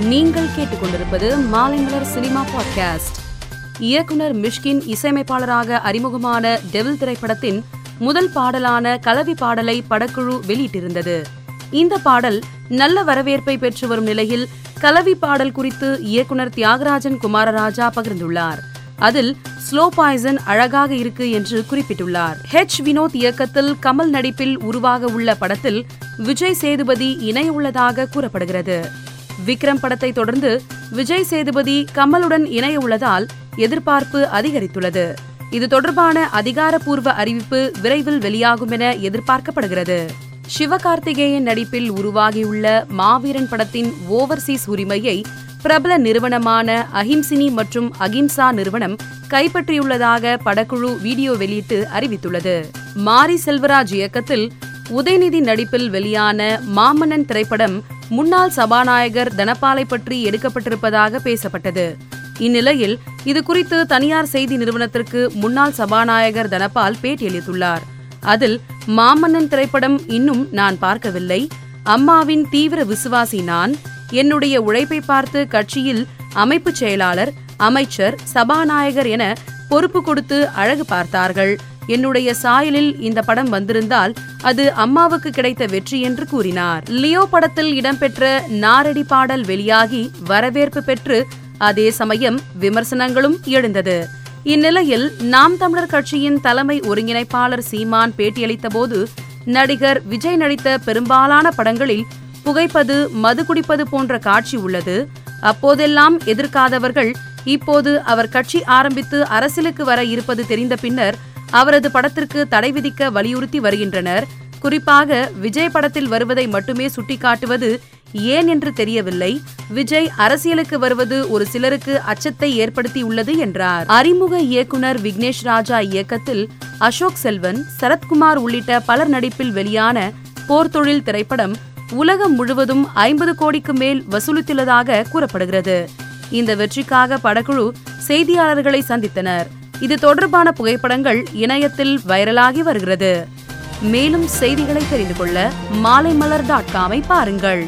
நீங்கள் கேட்டுக்கொண்டிருப்பது Maalaimalar cinema podcast. இயக்குனர் மிஷ்கின் இசையமைப்பாளராக அறிமுகமான டெவில் திரைப்படத்தின் முதல் பாடலான கலவி பாடலை படக்குழு வெளியிட்டிருந்தது. இந்த பாடல் நல்ல வரவேற்பை பெற்று வரும் நிலையில் கலவி பாடல் குறித்து இயக்குனர் தியாகராஜன் குமாரராஜா பகிர்ந்துள்ளார். அதில் ஸ்லோ பாய்சன் அழகாக இருக்கு என்று குறிப்பிட்டுள்ளார். ஹெச் வினோத் இயக்கத்தில் கமல் நடிப்பில் உருவாக உள்ள படத்தில் விஜய் சேதுபதி இணையுள்ளதாக கூறப்படுகிறது. விக்ரம் படத்தை தொடர்ந்து விஜய் சேதுபதி கமலுடன் இணைய உள்ளதால் எதிர்பார்ப்பு அதிகரித்துள்ளது. இது தொடர்பான அதிகாரப்பூர்வ அறிவிப்பு விரைவில் வெளியாகும் என எதிர்பார்க்கப்படுகிறது. சிவகார்த்திகேயன் நடிப்பில் உருவாகியுள்ள மாவீரன் படத்தின் ஓவர்சீஸ் உரிமையை பிரபல நிறுவனமான அஹிம்சினி மற்றும் அகிம்சா நிறுவனம் கைப்பற்றியுள்ளதாக படக்குழு வீடியோ வெளியிட்டு அறிவித்துள்ளது. மாரி செல்வராஜ் இயக்கத்தில் உதயநிதி நடிப்பில் வெளியான மாமன்னன் திரைப்படம் முன்னாள் சபாநாயகர் தனபாலை பற்றி எடுக்கப்பட்டிருப்பதாக பேசப்பட்டது. இந்நிலையில் இது குறித்து தனியார் செய்தி நிறுவனத்திற்கு முன்னாள் சபாநாயகர் தனபால் பேட்டியளித்துள்ளார் அதில் மாமன்னன் திரைப்படம் இன்னும் நான் பார்க்கவில்லை. அம்மாவின் தீவிர விசுவாசி நான். என்னுடைய உழைப்பை பார்த்து கட்சியில் அமைப்பு செயலாளர் அமைச்சர் சபாநாயகர் என பொறுப்பு கொடுத்து அழகு பார்த்தார்கள். என்னுடைய சாயலில் இந்த படம் வந்திருந்தால் அது அம்மாவுக்கு கிடைத்த வெற்றி என்று கூறினார். லியோ படத்தில் இடம்பெற்ற நாரடி பாடல் வெளியாகி வரவேற்பு பெற்று அதே சமயம் விமர்சனங்களும் எழுந்தது. இந்நிலையில் நாம் தமிழர் கட்சியின் தலைமை ஒருங்கிணைப்பாளர் சீமான் பேட்டியளித்த போது நடிகர் விஜய் நடித்த பெரும்பாலான படங்களில் புகைப்பது மது குடிப்பது போன்ற காட்சி உள்ளது. அப்போதெல்லாம் எதிர்க்காதவர்கள் இப்போது அவர் கட்சி ஆரம்பித்து அரசியலுக்கு வர இருப்பது தெரிந்த பின்னர் அவரது படத்திற்கு தடை விதிக்க வலியுறுத்தி வருகின்றனர். குறிப்பாக விஜய் படத்தில் வருவதை மட்டுமே சுட்டிக்காட்டுவது ஏன் என்று தெரியவில்லை. விஜய் அரசியலுக்கு வருவது ஒரு சிலருக்கு அச்சத்தை ஏற்படுத்தியுள்ளது என்றார். அறிமுக இயக்குனர் விக்னேஷ் ராஜா இயக்கத்தில் அசோக் செல்வன் சரத்குமார் உள்ளிட்ட பலர் நடிப்பில் வெளியான போர்த்தொழில் திரைப்படம் உலகம் முழுவதும் ஐம்பது கோடிக்கு மேல் வசூலித்துள்ளதாக கூறப்படுகிறது. இந்த வெற்றிக்காக படக்குழு செய்தியாளர்களை சந்தித்தனர். இது தொடர்பான புகைப்படங்கள் இணையத்தில் வைரலாகி வருகிறது. மேலும் செய்திகளை தெரிந்து கொள்ள மாலைமலர் டாட் காமை பாருங்கள்.